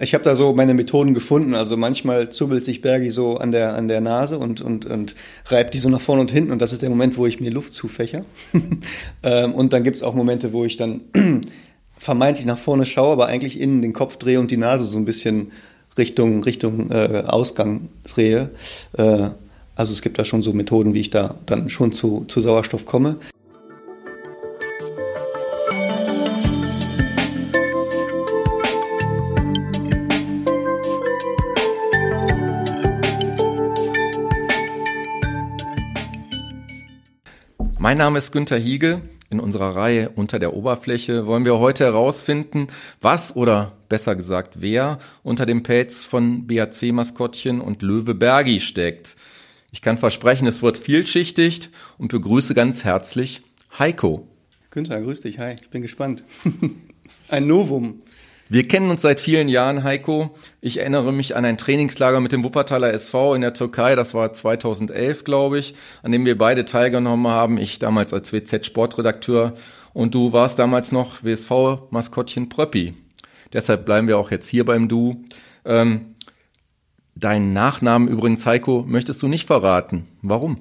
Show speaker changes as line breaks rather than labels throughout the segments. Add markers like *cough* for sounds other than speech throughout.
Ich habe da so meine Methoden gefunden. Also manchmal zubbelt sich Bergi so an der, an der Nase und, und, und reibt die so nach vorne und hinten. Und das ist der Moment, wo ich mir Luft zufächer. *laughs* ähm, und dann gibt's auch Momente, wo ich dann *clears throat* vermeintlich nach vorne schaue, aber eigentlich innen den Kopf drehe und die Nase so ein bisschen Richtung, Richtung äh, Ausgang drehe. Äh, also es gibt da schon so Methoden, wie ich da dann schon zu, zu Sauerstoff komme.
Mein Name ist Günter Hiege. In unserer Reihe Unter der Oberfläche wollen wir heute herausfinden, was oder besser gesagt wer unter dem Pelz von BAC-Maskottchen und Löwe Bergi steckt. Ich kann versprechen, es wird vielschichtig und begrüße ganz herzlich Heiko.
Günther, grüß dich. Hi, ich bin gespannt. *laughs* Ein Novum.
Wir kennen uns seit vielen Jahren, Heiko. Ich erinnere mich an ein Trainingslager mit dem Wuppertaler SV in der Türkei. Das war 2011, glaube ich, an dem wir beide teilgenommen haben. Ich damals als WZ-Sportredakteur und du warst damals noch WSV-Maskottchen Pröppi. Deshalb bleiben wir auch jetzt hier beim Du. Ähm, deinen Nachnamen übrigens, Heiko, möchtest du nicht verraten. Warum?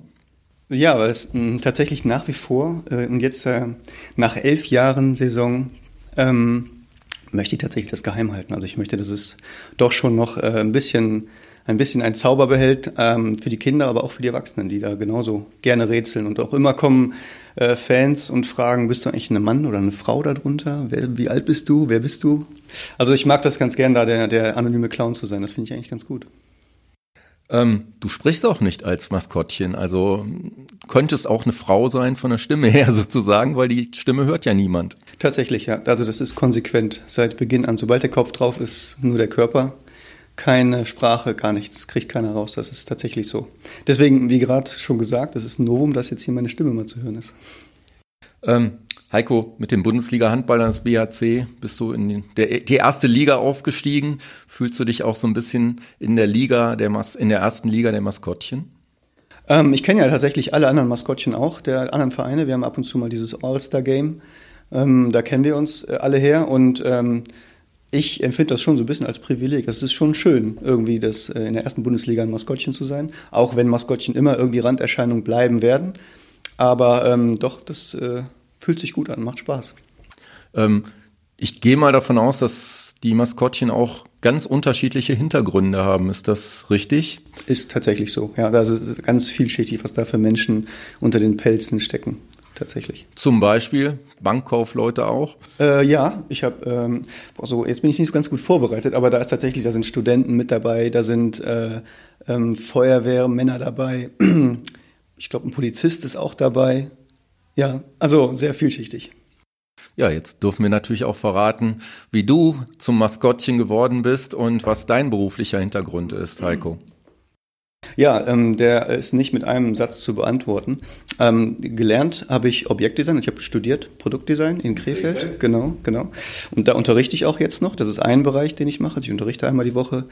Ja, weil es hm, tatsächlich nach wie vor äh, und jetzt äh, nach elf Jahren Saison ähm, möchte ich tatsächlich das geheim halten. Also ich möchte, dass es doch schon noch äh, ein bisschen ein bisschen ein Zauber behält ähm, für die Kinder, aber auch für die Erwachsenen, die da genauso gerne rätseln. Und auch immer kommen äh, Fans und fragen, bist du eigentlich ein Mann oder eine Frau darunter? Wer, wie alt bist du? Wer bist du? Also ich mag das ganz gern, da der, der anonyme Clown zu sein. Das finde ich eigentlich ganz gut.
Ähm, du sprichst auch nicht als Maskottchen, also könntest auch eine Frau sein von der Stimme her *laughs* sozusagen, weil die Stimme hört ja niemand.
Tatsächlich, ja. Also das ist konsequent seit Beginn an. Sobald der Kopf drauf ist, nur der Körper. Keine Sprache, gar nichts, kriegt keiner raus. Das ist tatsächlich so. Deswegen, wie gerade schon gesagt, das ist ein Novum, dass jetzt hier meine Stimme mal zu hören ist.
Ähm, Heiko, mit dem Bundesliga-Handball des BHC bist du in der, die erste Liga aufgestiegen. Fühlst du dich auch so ein bisschen in der Liga, der Mas in der ersten Liga der Maskottchen?
Ähm, ich kenne ja tatsächlich alle anderen Maskottchen auch, der anderen Vereine. Wir haben ab und zu mal dieses All-Star-Game. Ähm, da kennen wir uns äh, alle her und ähm, ich empfinde das schon so ein bisschen als Privileg. Das ist schon schön, irgendwie das äh, in der ersten Bundesliga ein Maskottchen zu sein, auch wenn Maskottchen immer irgendwie Randerscheinungen bleiben werden. Aber ähm, doch, das äh, fühlt sich gut an, macht Spaß.
Ähm, ich gehe mal davon aus, dass die Maskottchen auch ganz unterschiedliche Hintergründe haben. Ist das richtig?
Ist tatsächlich so. Ja, da ist ganz vielschichtig, was da für Menschen unter den Pelzen stecken. Tatsächlich.
Zum Beispiel Bankkaufleute auch?
Äh, ja, ich habe, ähm, so jetzt bin ich nicht so ganz gut vorbereitet, aber da ist tatsächlich, da sind Studenten mit dabei, da sind äh, ähm, Feuerwehrmänner dabei, *clears throat* ich glaube, ein Polizist ist auch dabei, ja, also sehr vielschichtig.
Ja, jetzt dürfen wir natürlich auch verraten, wie du zum Maskottchen geworden bist und was dein beruflicher Hintergrund ist, Heiko.
Ja, ähm, der ist nicht mit einem Satz zu beantworten. Ähm, gelernt habe ich Objektdesign. Ich habe studiert Produktdesign in Krefeld. Krefeld. Genau, genau. Und da unterrichte ich auch jetzt noch. Das ist ein Bereich, den ich mache. Also ich unterrichte einmal die Woche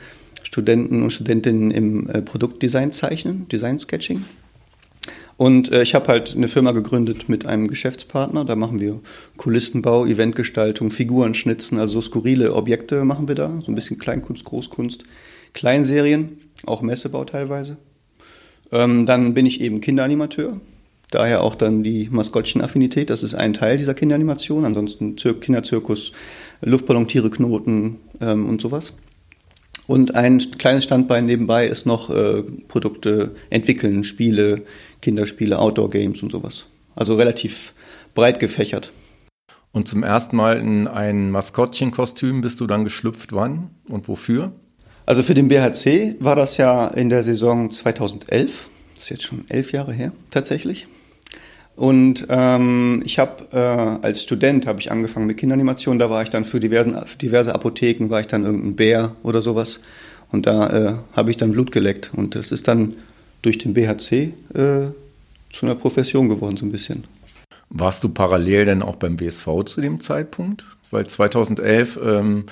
Studenten und Studentinnen im äh, Produktdesign zeichnen, Design Sketching. Und äh, ich habe halt eine Firma gegründet mit einem Geschäftspartner. Da machen wir Kulissenbau, Eventgestaltung, Figurenschnitzen, also so skurrile Objekte machen wir da. So ein bisschen Kleinkunst, Großkunst, Kleinserien, auch Messebau teilweise. Ähm, dann bin ich eben Kinderanimateur. Daher auch dann die Maskottchen-Affinität. Das ist ein Teil dieser Kinderanimation. Ansonsten Zir Kinderzirkus, Luftballontiere, Knoten ähm, und sowas. Und ein kleines Standbein nebenbei ist noch äh, Produkte entwickeln, Spiele, Kinderspiele, Outdoor-Games und sowas. Also relativ breit gefächert.
Und zum ersten Mal in ein Maskottchenkostüm bist du dann geschlüpft, wann und wofür?
Also für den BHC war das ja in der Saison 2011. Das ist jetzt schon elf Jahre her, tatsächlich. Und ähm, ich habe äh, als Student habe ich angefangen mit Kinderanimation. Da war ich dann für diversen, für diverse Apotheken war ich dann irgendein Bär oder sowas. Und da äh, habe ich dann Blut geleckt. Und das ist dann durch den BHC äh, zu einer Profession geworden, so ein bisschen.
Warst du parallel denn auch beim WSV zu dem Zeitpunkt? Weil 2011 ähm,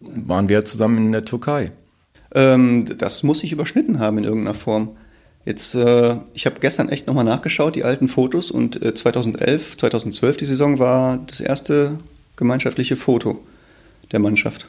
waren wir zusammen in der Türkei.
Ähm, das muss sich überschnitten haben in irgendeiner Form. Jetzt, äh, ich habe gestern echt nochmal nachgeschaut, die alten Fotos, und äh, 2011, 2012, die Saison, war das erste gemeinschaftliche Foto der Mannschaft.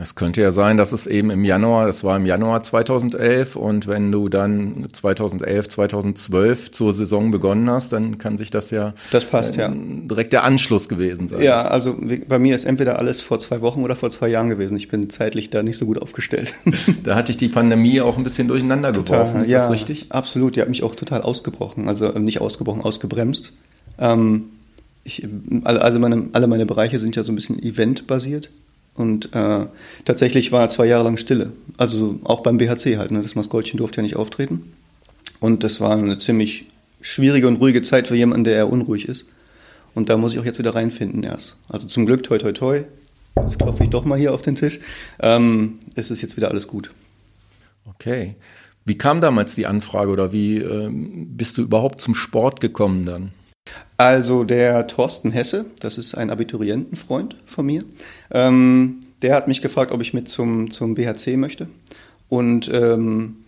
Es könnte ja sein, dass es eben im Januar, das war im Januar 2011 und wenn du dann 2011, 2012 zur Saison begonnen hast, dann kann sich das ja,
das passt,
äh,
ja.
direkt der Anschluss gewesen sein.
Ja, also bei mir ist entweder alles vor zwei Wochen oder vor zwei Jahren gewesen. Ich bin zeitlich da nicht so gut aufgestellt. *laughs*
Da hatte ich die Pandemie auch ein bisschen durcheinander total, geworfen,
ist ja, das richtig? Absolut, die hat mich auch total ausgebrochen, also äh, nicht ausgebrochen, ausgebremst. Ähm, ich, also meine, alle meine Bereiche sind ja so ein bisschen eventbasiert. Und äh, tatsächlich war zwei Jahre lang Stille. Also auch beim BHC halt. Ne? Das Maskottchen durfte ja nicht auftreten. Und das war eine ziemlich schwierige und ruhige Zeit für jemanden, der eher unruhig ist. Und da muss ich auch jetzt wieder reinfinden erst. Also zum Glück, toi, toi, toi. Jetzt klopfe ich doch mal hier auf den Tisch. Ähm, es ist jetzt wieder alles gut.
Okay. Wie kam damals die Anfrage oder wie ähm, bist du überhaupt zum Sport gekommen dann?
Also der Thorsten Hesse, das ist ein Abiturientenfreund von mir, ähm, der hat mich gefragt, ob ich mit zum, zum BHC möchte. Und ähm,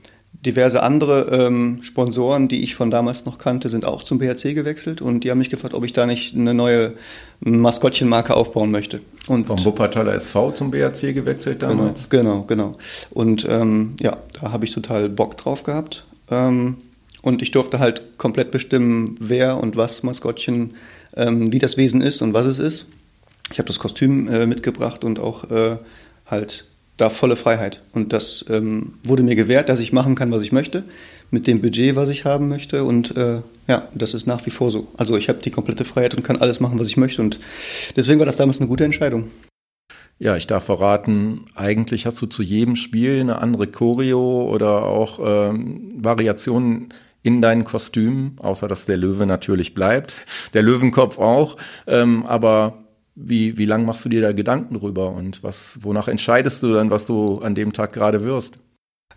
diverse andere ähm, Sponsoren, die ich von damals noch kannte, sind auch zum BHC gewechselt und die haben mich gefragt, ob ich da nicht eine neue Maskottchenmarke aufbauen möchte.
Und Vom Wuppertaler SV zum BHC gewechselt damals?
Genau, genau. genau. Und ähm, ja, da habe ich total Bock drauf gehabt. Ähm, und ich durfte halt komplett bestimmen, wer und was Maskottchen, ähm, wie das Wesen ist und was es ist. Ich habe das Kostüm äh, mitgebracht und auch äh, halt da volle Freiheit. Und das ähm, wurde mir gewährt, dass ich machen kann, was ich möchte, mit dem Budget, was ich haben möchte. Und äh, ja, das ist nach wie vor so. Also ich habe die komplette Freiheit und kann alles machen, was ich möchte. Und deswegen war das damals eine gute Entscheidung.
Ja, ich darf verraten, eigentlich hast du zu jedem Spiel eine andere Choreo oder auch ähm, Variationen in deinen Kostümen, außer dass der Löwe natürlich bleibt, der Löwenkopf auch. Ähm, aber wie, wie lang machst du dir da Gedanken drüber und was, wonach entscheidest du dann, was du an dem Tag gerade wirst?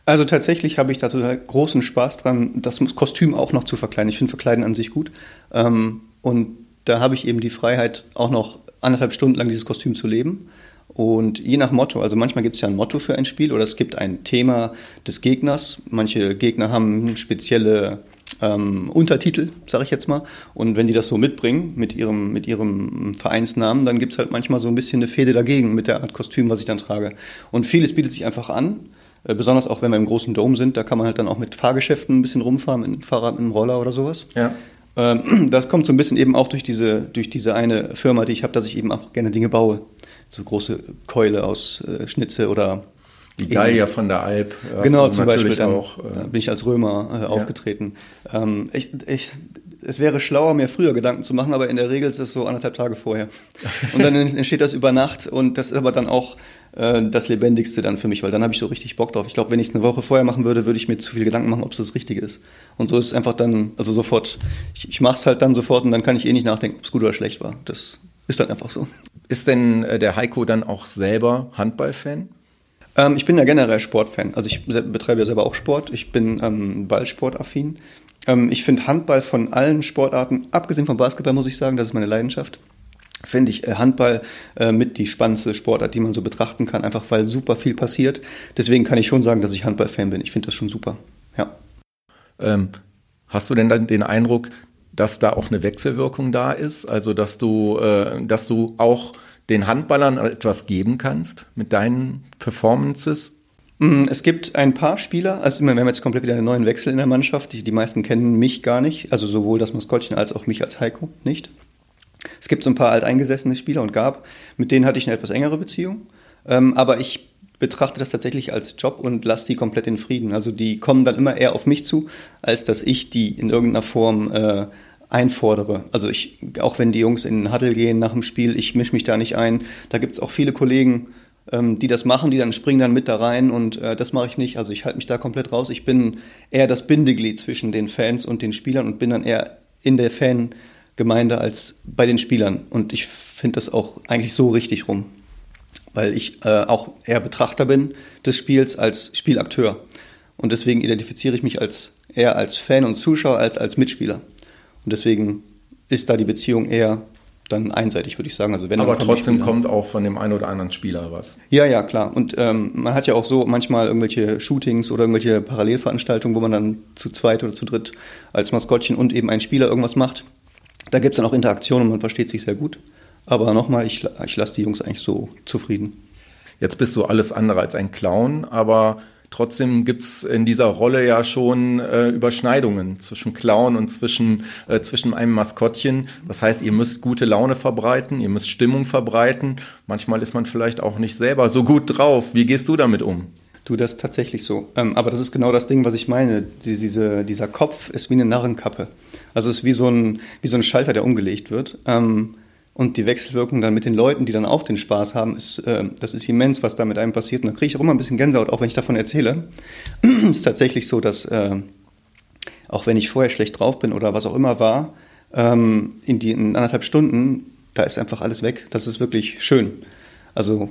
Also tatsächlich habe ich da total großen Spaß dran, das Kostüm auch noch zu verkleiden. Ich finde Verkleiden an sich gut. Ähm, und da habe ich eben die Freiheit, auch noch anderthalb Stunden lang dieses Kostüm zu leben. Und je nach Motto, also manchmal gibt es ja ein Motto für ein Spiel oder es gibt ein Thema des Gegners. Manche Gegner haben spezielle ähm, Untertitel, sage ich jetzt mal. Und wenn die das so mitbringen mit ihrem, mit ihrem Vereinsnamen, dann gibt es halt manchmal so ein bisschen eine Fehde dagegen mit der Art Kostüm, was ich dann trage. Und vieles bietet sich einfach an. Äh, besonders auch wenn wir im großen Dom sind, da kann man halt dann auch mit Fahrgeschäften ein bisschen rumfahren, mit einem Fahrrad, mit einem Roller oder sowas.
Ja.
Ähm, *clears throat* das kommt so ein bisschen eben auch durch diese, durch diese eine Firma, die ich habe, dass ich eben einfach gerne Dinge baue so große Keule aus äh, Schnitze oder
die Gallier von der Alp.
Genau, zum Beispiel. Dann, auch, äh, bin ich als Römer äh, aufgetreten. Ja. Ähm, ich, ich, es wäre schlauer, mir früher Gedanken zu machen, aber in der Regel ist es so anderthalb Tage vorher. Und dann *laughs* entsteht das über Nacht und das ist aber dann auch äh, das Lebendigste dann für mich, weil dann habe ich so richtig Bock drauf. Ich glaube, wenn ich es eine Woche vorher machen würde, würde ich mir zu viel Gedanken machen, ob es das Richtige ist. Und so ist es einfach dann, also sofort, ich, ich mache es halt dann sofort und dann kann ich eh nicht nachdenken, ob es gut oder schlecht war. Das ist dann einfach so.
Ist denn äh, der Heiko dann auch selber Handballfan?
Ähm, ich bin ja generell Sportfan. Also ich betreibe ja selber auch Sport. Ich bin ähm, Ballsportaffin. Ähm, ich finde Handball von allen Sportarten, abgesehen vom Basketball, muss ich sagen, das ist meine Leidenschaft. Finde ich äh, Handball äh, mit die spannendste Sportart, die man so betrachten kann, einfach weil super viel passiert. Deswegen kann ich schon sagen, dass ich Handballfan bin. Ich finde das schon super. Ja.
Ähm, hast du denn dann den Eindruck, dass da auch eine Wechselwirkung da ist, also dass du, äh, dass du auch den Handballern etwas geben kannst mit deinen Performances?
Mm, es gibt ein paar Spieler, also wir haben jetzt komplett wieder einen neuen Wechsel in der Mannschaft. Die, die meisten kennen mich gar nicht, also sowohl das Maskottchen als auch mich als Heiko nicht. Es gibt so ein paar alteingesessene Spieler und gab, mit denen hatte ich eine etwas engere Beziehung. Ähm, aber ich betrachte das tatsächlich als Job und lasse die komplett in Frieden. Also die kommen dann immer eher auf mich zu, als dass ich die in irgendeiner Form äh, einfordere. Also ich, auch wenn die Jungs in den Huddle gehen nach dem Spiel, ich mische mich da nicht ein. Da gibt es auch viele Kollegen, ähm, die das machen, die dann springen dann mit da rein und äh, das mache ich nicht. Also ich halte mich da komplett raus. Ich bin eher das Bindeglied zwischen den Fans und den Spielern und bin dann eher in der Fangemeinde als bei den Spielern. Und ich finde das auch eigentlich so richtig rum weil ich äh, auch eher Betrachter bin des Spiels als Spielakteur. Und deswegen identifiziere ich mich als eher als Fan und Zuschauer als als Mitspieler. Und deswegen ist da die Beziehung eher dann einseitig, würde ich sagen. Also
wenn Aber trotzdem kommt auch von dem einen oder anderen Spieler was.
Ja, ja, klar. Und ähm, man hat ja auch so manchmal irgendwelche Shootings oder irgendwelche Parallelveranstaltungen, wo man dann zu zweit oder zu dritt als Maskottchen und eben ein Spieler irgendwas macht. Da gibt es dann auch Interaktionen und man versteht sich sehr gut. Aber nochmal, ich, ich lasse die Jungs eigentlich so zufrieden.
Jetzt bist du alles andere als ein Clown, aber Trotzdem gibt's in dieser Rolle ja schon äh, Überschneidungen zwischen Clown und zwischen, äh, zwischen einem Maskottchen. Das heißt, ihr müsst gute Laune verbreiten, ihr müsst Stimmung verbreiten. Manchmal ist man vielleicht auch nicht selber so gut drauf. Wie gehst du damit um?
Du, das ist tatsächlich so. Ähm, aber das ist genau das Ding, was ich meine. Die, diese, dieser Kopf ist wie eine Narrenkappe. Also es ist wie so ein, wie so ein Schalter, der umgelegt wird. Ähm, und die Wechselwirkung dann mit den Leuten, die dann auch den Spaß haben, ist, äh, das ist immens, was da mit einem passiert. Und da kriege ich auch immer ein bisschen Gänsehaut, auch wenn ich davon erzähle. es *clears throat* ist tatsächlich so, dass äh, auch wenn ich vorher schlecht drauf bin oder was auch immer war, ähm, in die in anderthalb Stunden, da ist einfach alles weg. Das ist wirklich schön. Also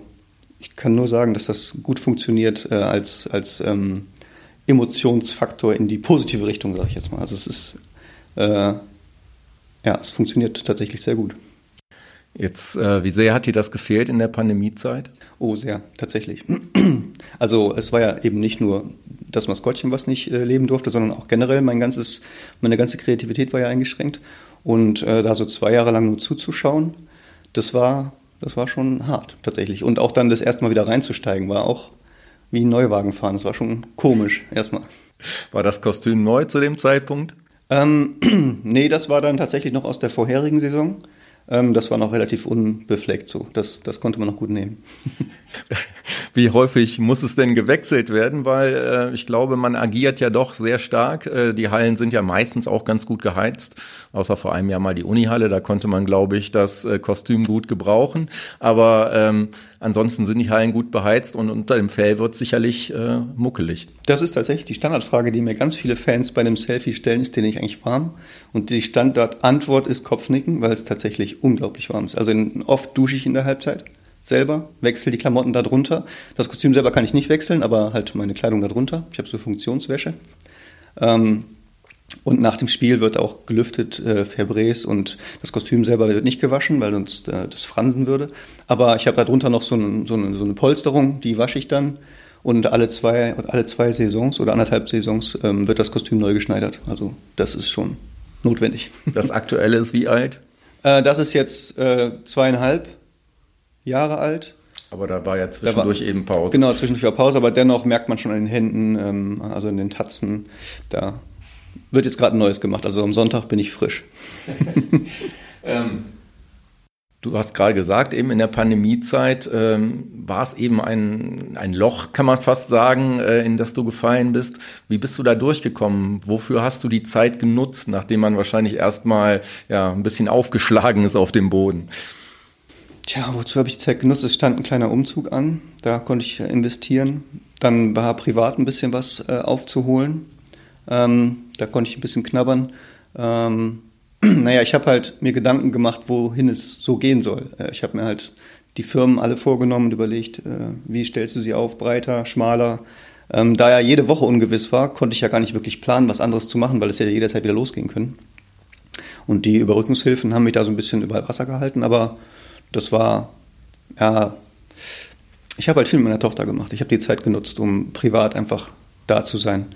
ich kann nur sagen, dass das gut funktioniert äh, als, als ähm, Emotionsfaktor in die positive Richtung, sage ich jetzt mal. Also es ist, äh, ja, es funktioniert tatsächlich sehr gut.
Jetzt, äh, wie sehr hat dir das gefehlt in der Pandemiezeit?
Oh, sehr, tatsächlich. *clears throat* Also es war ja eben nicht nur das Maskottchen, was nicht äh, leben durfte, sondern auch generell mein ganzes, meine ganze Kreativität war ja eingeschränkt. Und äh, da so zwei Jahre lang nur zuzuschauen, das war, das war schon hart tatsächlich. Und auch dann das erste Mal wieder reinzusteigen, war auch wie ein Neuwagen fahren. Das war schon komisch erstmal.
War das Kostüm neu zu dem Zeitpunkt?
Ähm, *clears throat* nee, das war dann tatsächlich noch aus der vorherigen Saison. Ähm, das war noch relativ unbefleckt so. Das, das konnte man noch gut nehmen. *laughs*
Wie häufig muss es denn gewechselt werden? Weil äh, ich glaube, man agiert ja doch sehr stark. Äh, die Hallen sind ja meistens auch ganz gut geheizt. Außer vor einem Jahr mal die Unihalle. Da konnte man, glaube ich, das äh, Kostüm gut gebrauchen. Aber ähm, ansonsten sind die Hallen gut beheizt und unter dem Fell wird sicherlich äh, muckelig.
Das ist tatsächlich die Standardfrage, die mir ganz viele Fans bei einem Selfie stellen, ist den ich eigentlich warm? Und die Standardantwort ist Kopfnicken, weil es tatsächlich unglaublich warm ist. Also in, oft dusche ich in der Halbzeit selber, wechsle die Klamotten darunter. Das Kostüm selber kann ich nicht wechseln, aber halt meine Kleidung darunter. Ich habe so Funktionswäsche. Ähm, und nach dem Spiel wird auch gelüftet, äh, Febrés und das Kostüm selber wird nicht gewaschen, weil sonst äh, das fransen würde. Aber ich habe darunter noch so, ein, so, eine, so, eine, Polsterung, die wasche ich dann. Und alle zwei, alle zwei Saisons oder anderthalb Saisons ähm, wird das Kostüm neu geschneidert. Also das ist schon notwendig.
Das aktuelle ist wie alt? *laughs*
Äh, das ist jetzt äh, zweieinhalb Jahre alt.
Aber da war ja zwischendurch war, eben Pause.
Genau, zwischendurch war Pause, aber dennoch merkt man schon an den Händen, ähm, also in den Tatzen, da wird jetzt gerade ein Neues gemacht. Also am Sonntag bin ich frisch. *laughs*
ähm, du hast gerade gesagt, eben in der Pandemiezeit ähm, war es eben ein, ein Loch, kann man fast sagen, äh, in das du gefallen bist. Wie bist du da durchgekommen? Wofür hast du die Zeit genutzt, nachdem man wahrscheinlich erstmal ja, ein bisschen aufgeschlagen ist auf dem Boden?
Tja, wozu habe ich die Zeit genutzt? Es stand ein kleiner Umzug an, da konnte ich investieren. Dann war privat ein bisschen was äh, aufzuholen. Ähm, da konnte ich ein bisschen knabbern. Ähm, *clears throat* naja, ich habe halt mir Gedanken gemacht, wohin es so gehen soll. Äh, ich habe mir halt die Firmen alle vorgenommen und überlegt, äh, wie stellst du sie auf, breiter, schmaler. Ähm, da ja jede Woche ungewiss war, konnte ich ja gar nicht wirklich planen, was anderes zu machen, weil es ja jederzeit wieder losgehen können. Und die Überrückungshilfen haben mich da so ein bisschen über Wasser gehalten, aber das war, ja, ich habe halt viel mit meiner Tochter gemacht. Ich habe die Zeit genutzt, um privat einfach da zu sein,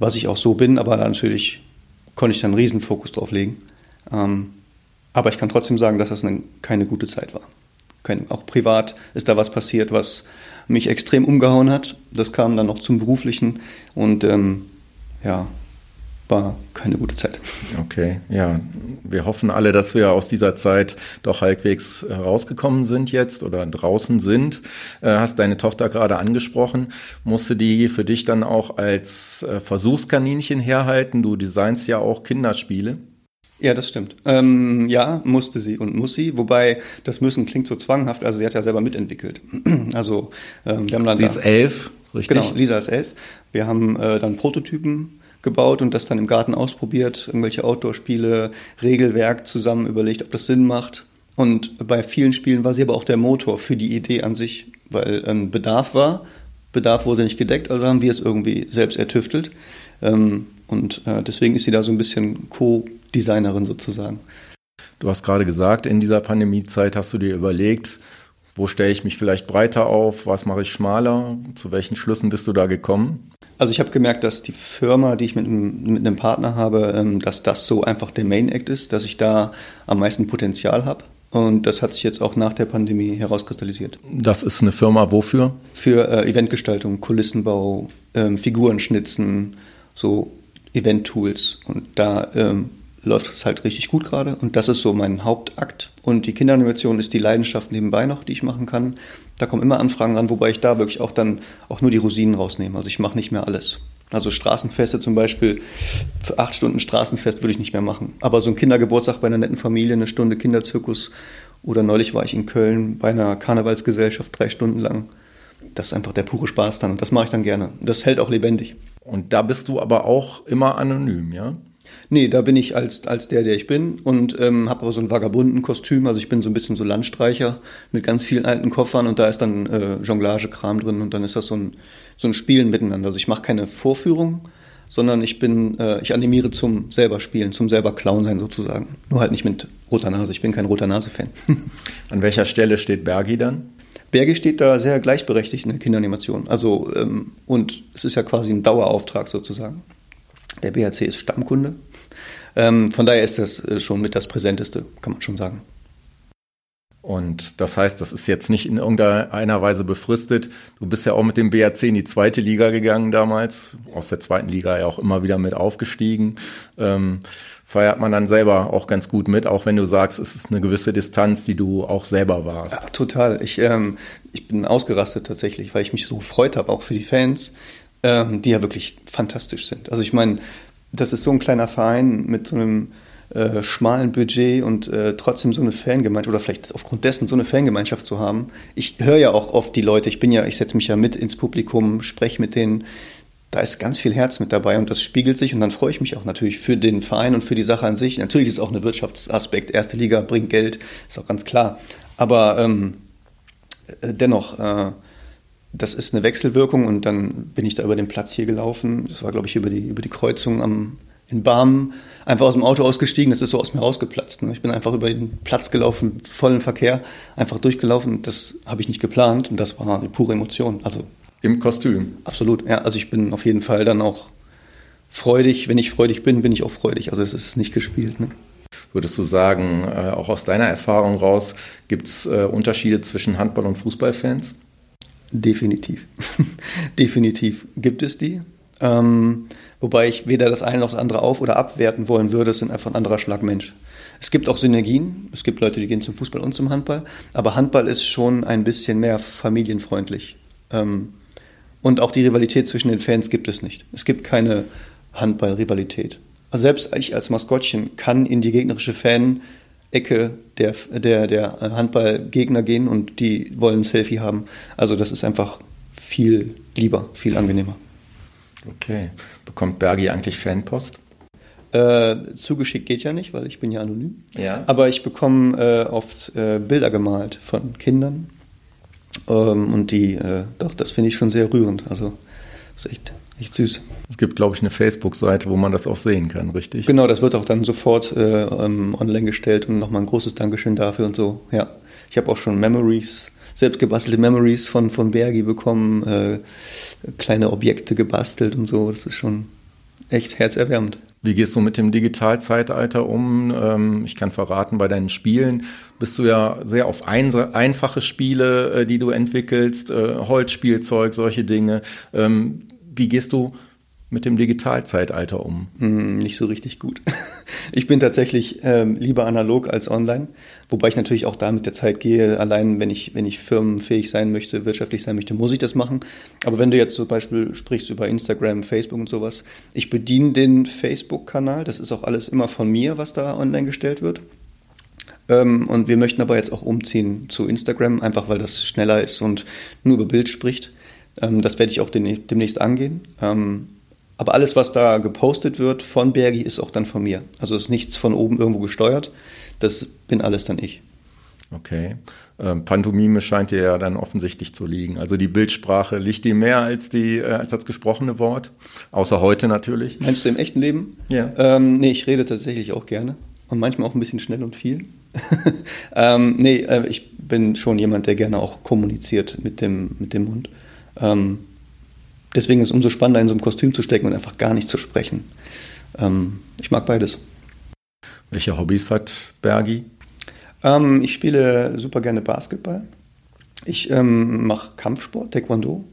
was ich auch so bin, aber natürlich konnte ich dann einen Riesenfokus drauf legen. Ähm, aber ich kann trotzdem sagen, dass das eine, keine gute Zeit war. Kein, auch privat ist da was passiert, was mich extrem umgehauen hat. Das kam dann noch zum Beruflichen und ähm, ja, war keine gute Zeit.
Okay, ja. Wir hoffen alle, dass wir aus dieser Zeit doch halbwegs rausgekommen sind jetzt oder draußen sind. Äh, hast deine Tochter gerade angesprochen. Musste die für dich dann auch als äh, Versuchskaninchen herhalten? Du designst ja auch Kinderspiele.
Ja, das stimmt. Ähm, ja, musste sie und muss sie, wobei das müssen klingt so zwanghaft, also sie hat ja selber mitentwickelt. *clears throat* Also
ähm, wir haben dann. Sie da, ist elf,
richtig? Genau, Lisa ist elf. Wir haben äh, dann Prototypen gebaut und das dann im Garten ausprobiert, irgendwelche Outdoor-Spiele, Regelwerk zusammen überlegt, ob das Sinn macht. Und bei vielen Spielen war sie aber auch der Motor für die Idee an sich, weil ähm, Bedarf war. Bedarf wurde nicht gedeckt, also haben wir es irgendwie selbst ertüftelt. Ähm, und äh, deswegen ist sie da so ein bisschen Co-Designerin sozusagen.
Du hast gerade gesagt, in dieser Pandemiezeit hast du dir überlegt, wo stelle ich mich vielleicht breiter auf, was mache ich schmaler, zu welchen Schlüssen bist du da gekommen?
Also ich habe gemerkt, dass die Firma, die ich mit einem, mit einem Partner habe, ähm, dass das so einfach der Main Act ist, dass ich da am meisten Potenzial habe. Und das hat sich jetzt auch nach der Pandemie herauskristallisiert.
Das ist eine Firma wofür?
Für äh, Eventgestaltung, Kulissenbau, ähm, Figurenschnitzen, so Event-Tools. Und da ähm, läuft es halt richtig gut gerade. Und das ist so mein Hauptakt. Und die Kinderanimation ist die Leidenschaft nebenbei noch, die ich machen kann. Da kommen immer Anfragen ran, wobei ich da wirklich auch dann auch nur die Rosinen rausnehme. Also ich mache nicht mehr alles. Also Straßenfeste zum Beispiel, für acht Stunden Straßenfest würde ich nicht mehr machen. Aber so ein Kindergeburtstag bei einer netten Familie, eine Stunde Kinderzirkus oder neulich war ich in Köln bei einer Karnevalsgesellschaft drei Stunden lang. Das ist einfach der pure Spaß dann und das mache ich dann gerne. Das hält auch lebendig.
Und da bist du aber auch immer anonym, ja?
Nee, da bin ich als, als der, der ich bin und ähm, habe aber so ein vagabunden Kostüm. Also ich bin so ein bisschen so Landstreicher mit ganz vielen alten Koffern und da ist dann äh, Jonglagekram drin und dann ist das so ein, so ein Spielen miteinander. Also ich mache keine Vorführung, sondern ich bin, äh, ich animiere zum selber Spielen, zum selber Clown sein sozusagen. Nur halt nicht mit roter Nase. Ich bin kein roter Nase-Fan. *laughs*
An welcher Stelle steht Bergi dann?
Bergi steht da sehr gleichberechtigt in der Kinderanimation. Also, ähm, und es ist ja quasi ein Dauerauftrag sozusagen. Der BHC ist Stammkunde. Ähm, von daher ist das äh, schon mit das Präsenteste, kann man schon sagen.
Und das heißt, das ist jetzt nicht in irgendeiner Weise befristet. Du bist ja auch mit dem BRC in die zweite Liga gegangen damals, aus der zweiten Liga ja auch immer wieder mit aufgestiegen. Ähm, feiert man dann selber auch ganz gut mit, auch wenn du sagst, es ist eine gewisse Distanz, die du auch selber warst. Ja,
total. Ich, ähm, ich bin ausgerastet tatsächlich, weil ich mich so gefreut habe, auch für die Fans, ähm, die ja wirklich fantastisch sind. Also ich meine, das ist so ein kleiner Verein mit so einem äh, schmalen Budget und äh, trotzdem so eine Fangemeinschaft oder vielleicht aufgrund dessen so eine Fangemeinschaft zu haben. Ich höre ja auch oft die Leute, ich bin ja, ich setze mich ja mit ins Publikum, spreche mit denen. Da ist ganz viel Herz mit dabei und das spiegelt sich und dann freue ich mich auch natürlich für den Verein und für die Sache an sich. Natürlich ist auch ein Wirtschaftsaspekt. Erste Liga bringt Geld, ist auch ganz klar. Aber ähm, äh, dennoch, äh, das ist eine Wechselwirkung und dann bin ich da über den Platz hier gelaufen. Das war, glaube ich, über die, über die Kreuzung am, in Barmen, einfach aus dem Auto ausgestiegen. Das ist so aus mir rausgeplatzt. Ne? Ich bin einfach über den Platz gelaufen, vollen Verkehr, einfach durchgelaufen. Das habe ich nicht geplant und das war eine pure Emotion. Also
im Kostüm.
Absolut, ja. Also ich bin auf jeden Fall dann auch freudig. Wenn ich freudig bin, bin ich auch freudig. Also es ist nicht gespielt. Ne?
Würdest du sagen, äh, auch aus deiner Erfahrung raus, gibt es äh, Unterschiede zwischen Handball- und Fußballfans?
Definitiv. *laughs* Definitiv gibt es die. Ähm, wobei ich weder das eine noch das andere auf- oder abwerten wollen würde. Es sind einfach ein anderer Schlag Mensch. Es gibt auch Synergien. Es gibt Leute, die gehen zum Fußball und zum Handball. Aber Handball ist schon ein bisschen mehr familienfreundlich. Ähm, und auch die Rivalität zwischen den Fans gibt es nicht. Es gibt keine Handball-Rivalität. Also selbst ich als Maskottchen kann in die gegnerische Fan Ecke der, der, der Handballgegner gehen und die wollen ein Selfie haben. Also das ist einfach viel lieber, viel angenehmer.
Okay. Bekommt Bergi eigentlich Fanpost?
Äh, zugeschickt geht ja nicht, weil ich bin ja anonym.
Ja.
Aber ich bekomme äh, oft äh, Bilder gemalt von Kindern. Ähm, und die, äh, doch, das finde ich schon sehr rührend. Also das ist echt Echt süß.
Es gibt, glaube ich, eine Facebook-Seite, wo man das auch sehen kann, richtig?
Genau, das wird auch dann sofort äh, ähm, online gestellt und nochmal ein großes Dankeschön dafür und so. Ja, ich habe auch schon Memories, selbst gebastelte Memories von, von Bergi bekommen, äh, kleine Objekte gebastelt und so. Das ist schon echt herzerwärmend.
Wie gehst du mit dem Digitalzeitalter um? Ähm, ich kann verraten, bei deinen Spielen bist du ja sehr auf einfache Spiele, äh, die du entwickelst, äh, Holzspielzeug, solche Dinge. Ähm, wie gehst du mit dem Digitalzeitalter um?
Hm, nicht so richtig gut. *laughs* Ich bin tatsächlich ähm, lieber analog als online, wobei ich natürlich auch da mit der Zeit gehe. Allein wenn ich, wenn ich firmenfähig sein möchte, wirtschaftlich sein möchte, muss ich das machen. Aber wenn du jetzt zum Beispiel sprichst über Instagram, Facebook und sowas, ich bediene den Facebook-Kanal. Das ist auch alles immer von mir, was da online gestellt wird. Ähm, und wir möchten aber jetzt auch umziehen zu Instagram, einfach weil das schneller ist und nur über Bild spricht. Ähm, das werde ich auch demnächst angehen. Ähm, aber alles, was da gepostet wird von Bergi, ist auch dann von mir. Also ist nichts von oben irgendwo gesteuert. Das bin alles dann ich.
Okay. Ähm, Pantomime scheint dir ja dann offensichtlich zu liegen. Also die Bildsprache liegt dir mehr als, die, äh, als das gesprochene Wort. Außer heute natürlich.
Meinst du im echten Leben?
Ja.
Ähm, nee, ich rede tatsächlich auch gerne. Und manchmal auch ein bisschen schnell und viel. *laughs* ähm, nee, äh, ich bin schon jemand, der gerne auch kommuniziert mit dem, mit dem Mund. Ähm, deswegen ist es umso spannender, in so einem Kostüm zu stecken und einfach gar nicht zu sprechen. Ähm, ich mag beides.
Welche Hobbys hat Bergi?
Ähm, ich spiele super gerne Basketball. Ich ähm, mache Kampfsport, Taekwondo.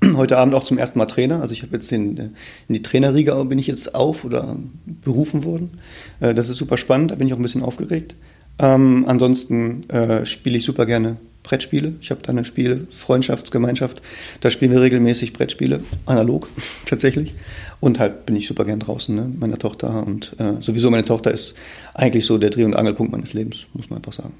*clears throat* Heute Abend auch zum ersten Mal Trainer. Also ich habe jetzt den, in die Trainerriege bin ich jetzt auf oder berufen worden. Äh, das ist super spannend, da bin ich auch ein bisschen aufgeregt. Ähm, ansonsten äh, spiele ich super gerne Brettspiele. Ich habe da eine Freundschaftsgemeinschaft. Da spielen wir regelmäßig Brettspiele, analog *laughs* tatsächlich. Und halt bin ich super gern draußen, ne, meiner Tochter. Und äh, sowieso meine Tochter ist eigentlich so der Dreh- und Angelpunkt meines Lebens, muss man einfach sagen.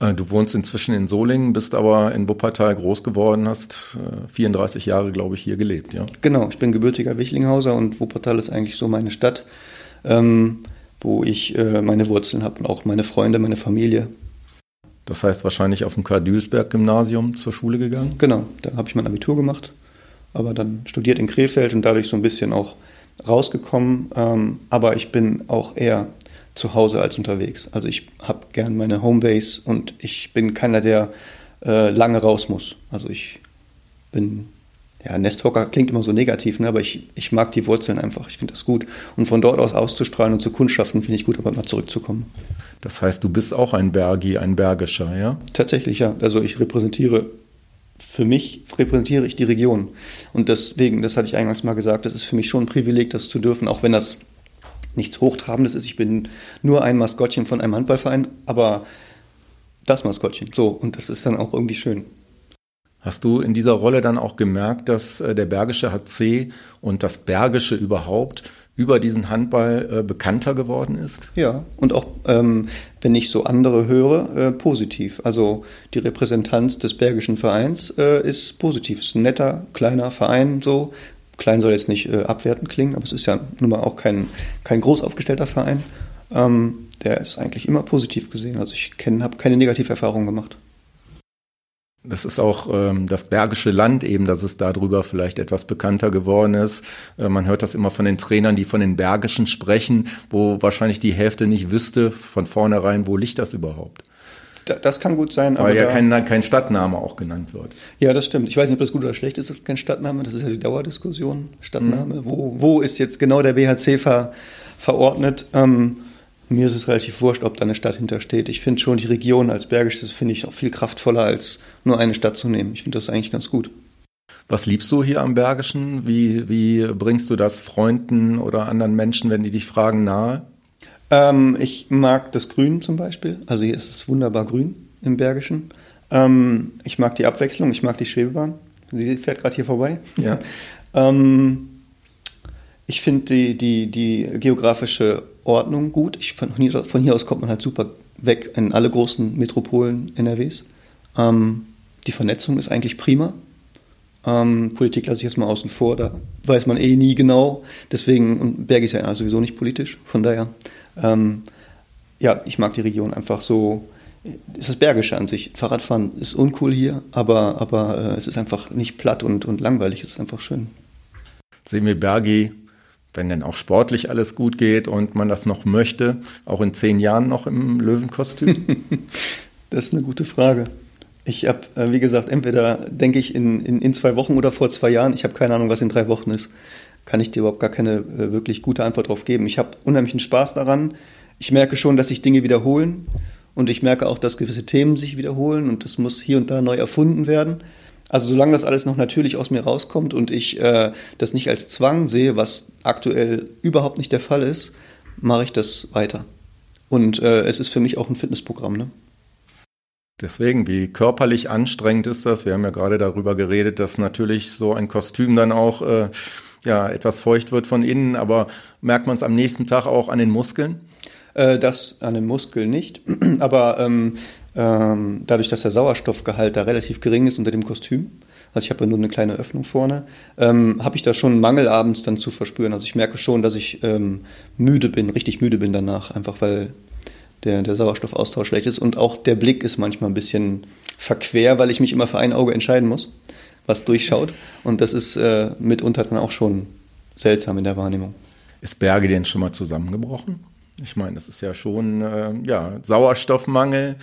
Äh, du wohnst inzwischen in Solingen, bist aber in Wuppertal groß geworden, hast 34 äh, Jahre, glaube ich, hier gelebt, ja?
Genau, ich bin gebürtiger Wichlinghauser und Wuppertal ist eigentlich so meine Stadt, ähm, wo ich äh, meine Wurzeln habe und auch meine Freunde, meine Familie.
Das heißt wahrscheinlich auf dem Karl-Duisberg-Gymnasium zur Schule gegangen?
Genau, da habe ich mein Abitur gemacht, aber dann studiert in Krefeld und dadurch so ein bisschen auch rausgekommen. Ähm, aber ich bin auch eher zu Hause als unterwegs. Also ich habe gern meine Homebase und ich bin keiner, der äh, lange raus muss. Also ich bin, ja, Nesthocker klingt immer so negativ, ne? aber ich, ich mag die Wurzeln einfach. Ich finde das gut. Und von dort aus auszustrahlen und zu kundschaften, finde ich gut, aber mal zurückzukommen.
Das heißt, du bist auch ein Bergi, ein Bergischer, ja?
Tatsächlich, ja. Also ich repräsentiere für mich repräsentiere ich die Region. Und deswegen, das hatte ich eingangs mal gesagt, das ist für mich schon ein Privileg, das zu dürfen, auch wenn das nichts Hochtrabendes ist. Ich bin nur ein Maskottchen von einem Handballverein, aber das Maskottchen. So, und das ist dann auch irgendwie schön.
Hast du in dieser Rolle dann auch gemerkt, dass äh, der Bergische HC und das Bergische überhaupt über diesen Handball äh, bekannter geworden ist?
Ja, und auch ähm, wenn ich so andere höre, äh, positiv. Also die Repräsentanz des Bergischen Vereins äh, ist positiv. Es ist ein netter, kleiner Verein, so Klein soll jetzt nicht äh, abwertend klingen, aber es ist ja nun mal auch kein, kein groß aufgestellter Verein. Ähm, der ist eigentlich immer positiv gesehen. Also ich habe keine Negativerfahrungen gemacht.
Das ist auch ähm, das Bergische Land eben, dass es darüber vielleicht etwas bekannter geworden ist. Äh, man hört das immer von den Trainern, die von den Bergischen sprechen, wo wahrscheinlich die Hälfte nicht wüsste von vornherein, wo liegt das überhaupt.
Das kann gut sein.
Weil ja kein, kein Stadtname auch genannt wird.
Ja, das stimmt. Ich weiß nicht, ob das gut oder schlecht ist, das ist kein Stadtname. Das ist ja die Dauerdiskussion. Stadtname. Mhm. Wo, wo ist jetzt genau der BHC ver, verordnet? Ähm, mir ist es relativ wurscht, ob da eine Stadt hintersteht. Ich finde schon die Region als Bergisch, das finde ich noch viel kraftvoller, als nur eine Stadt zu nehmen. Ich finde das eigentlich ganz gut.
Was liebst du hier am Bergischen? Wie, wie bringst du das Freunden oder anderen Menschen, wenn die dich fragen, nahe?
Ähm, ich mag das Grün zum Beispiel. Also hier ist es wunderbar grün im Bergischen. Ähm, ich mag die Abwechslung, ich mag die Schwebebahn. Sie fährt gerade hier vorbei.
Ja. *laughs*
ähm, ich finde die, die, die geografische Ordnung gut. Ich, von, hier, von hier aus kommt man halt super weg in alle großen Metropolen NRWs. Ähm, die Vernetzung ist eigentlich prima. Ähm, Politik lasse ich jetzt mal außen vor, da weiß man eh nie genau. Deswegen, und Berg ist ja sowieso nicht politisch, von daher ähm, ja, ich mag die Region einfach so. Es ist Bergische an sich. Fahrradfahren ist uncool hier, aber, aber äh, es ist einfach nicht platt und, und langweilig. Es ist einfach schön.
Sehen wir Bergi, wenn denn auch sportlich alles gut geht und man das noch möchte, auch in zehn Jahren noch im Löwenkostüm? *laughs*
das ist eine gute Frage. Ich habe, äh, wie gesagt, entweder denke ich in, in, in zwei Wochen oder vor zwei Jahren. Ich habe keine Ahnung, was in drei Wochen ist kann ich dir überhaupt gar keine äh, wirklich gute Antwort darauf geben. Ich habe unheimlichen Spaß daran. Ich merke schon, dass sich Dinge wiederholen und ich merke auch, dass gewisse Themen sich wiederholen und das muss hier und da neu erfunden werden. Also solange das alles noch natürlich aus mir rauskommt und ich äh, das nicht als Zwang sehe, was aktuell überhaupt nicht der Fall ist, mache ich das weiter. Und äh, es ist für mich auch ein Fitnessprogramm. Ne?
Deswegen, wie körperlich anstrengend ist das? Wir haben ja gerade darüber geredet, dass natürlich so ein Kostüm dann auch äh, ja, etwas feucht wird von innen, aber merkt man es am nächsten Tag auch an den Muskeln?
Äh, das an den Muskeln nicht, *clears throat* aber ähm, ähm, dadurch, dass der Sauerstoffgehalt da relativ gering ist unter dem Kostüm, also ich habe ja nur eine kleine Öffnung vorne, ähm, habe ich da schon einen Mangel abends dann zu verspüren. Also ich merke schon, dass ich ähm, müde bin, richtig müde bin danach, einfach weil der, der Sauerstoffaustausch schlecht ist und auch der Blick ist manchmal ein bisschen verquer, weil ich mich immer für ein Auge entscheiden muss was durchschaut. Und das ist äh, mitunter dann auch schon seltsam in der Wahrnehmung.
Ist Berge denn schon mal zusammengebrochen? Ich meine, das ist ja schon äh, ja, Sauerstoffmangel,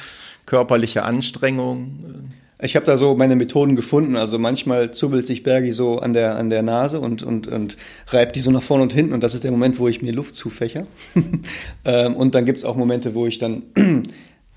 körperliche Anstrengung.
Ich habe da so meine Methoden gefunden. Also manchmal zubbelt sich Bergi so an der, an der Nase und, und, und reibt die so nach vorne und hinten. Und das ist der Moment, wo ich mir Luft zufächer. *laughs* ähm, und dann gibt es auch Momente, wo ich dann *clears throat*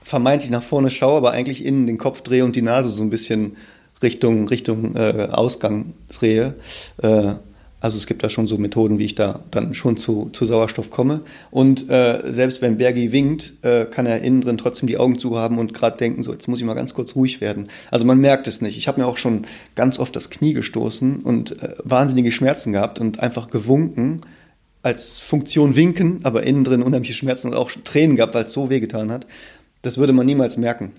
vermeintlich nach vorne schaue, aber eigentlich innen den Kopf drehe und die Nase so ein bisschen Richtung, Richtung äh, Ausgang drehe. Äh, also es gibt da schon so Methoden, wie ich da dann schon zu, zu Sauerstoff komme. Und äh, selbst wenn Bergi winkt, äh, kann er innen drin trotzdem die Augen zu haben und gerade denken, so jetzt muss ich mal ganz kurz ruhig werden. Also man merkt es nicht. Ich habe mir auch schon ganz oft das Knie gestoßen und äh, wahnsinnige Schmerzen gehabt und einfach gewunken als Funktion winken, aber innen drin unheimliche Schmerzen und auch Tränen gehabt, weil es so wehgetan hat. Das würde man niemals merken.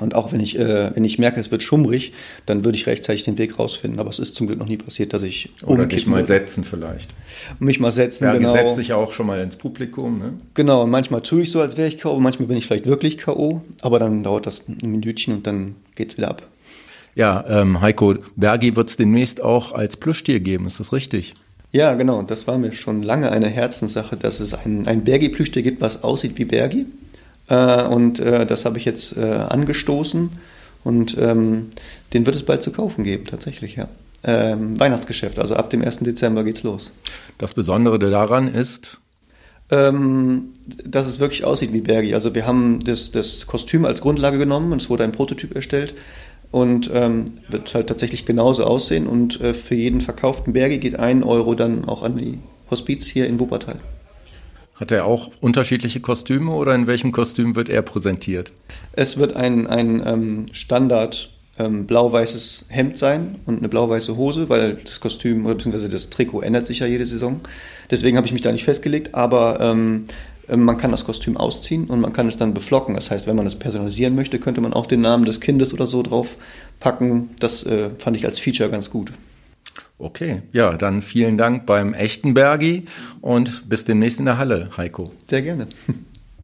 Und auch wenn ich, äh, wenn ich merke, es wird schummrig, dann würde ich rechtzeitig den Weg rausfinden. Aber es ist zum Glück noch nie passiert, dass ich
Oder dich mal würde. setzen vielleicht.
Mich mal setzen,
ja, genau. setzt sich auch schon mal ins Publikum, ne?
Genau, und manchmal tue ich so, als wäre ich K.O., manchmal bin ich vielleicht wirklich K.O., aber dann dauert das ein Minütchen und dann geht's wieder ab.
Ja, ähm, Heiko, Bergi wird es demnächst auch als Plüschtier geben, ist das richtig?
Ja, genau. Das war mir schon lange eine Herzenssache, dass es ein, ein Bergi-Plüschtier gibt, was aussieht wie Bergi. Äh, und äh, das habe ich jetzt äh, angestoßen und ähm, den wird es bald zu kaufen geben, tatsächlich, ja. Ähm, Weihnachtsgeschäft, also ab dem 1. Dezember geht's los.
Das Besondere daran ist?
Ähm, dass es wirklich aussieht wie Bergi. Also wir haben das, das Kostüm als Grundlage genommen und es wurde ein Prototyp erstellt und ähm, wird halt tatsächlich genauso aussehen und äh, für jeden verkauften Bergi geht ein Euro dann auch an die Hospiz hier in Wuppertal.
Hat er auch unterschiedliche Kostüme oder in welchem Kostüm wird er präsentiert?
Es wird ein, ein ähm, Standard ähm, blau-weißes Hemd sein und eine blau-weiße Hose, weil das Kostüm oder beziehungsweise das Trikot ändert sich ja jede Saison. Deswegen habe ich mich da nicht festgelegt, aber ähm, ähm, man kann das Kostüm ausziehen und man kann es dann beflocken. Das heißt, wenn man es personalisieren möchte, könnte man auch den Namen des Kindes oder so drauf packen. Das äh, fand ich als Feature ganz gut.
Okay, ja, dann vielen Dank beim echten Bergi und bis demnächst in der Halle, Heiko.
Sehr gerne.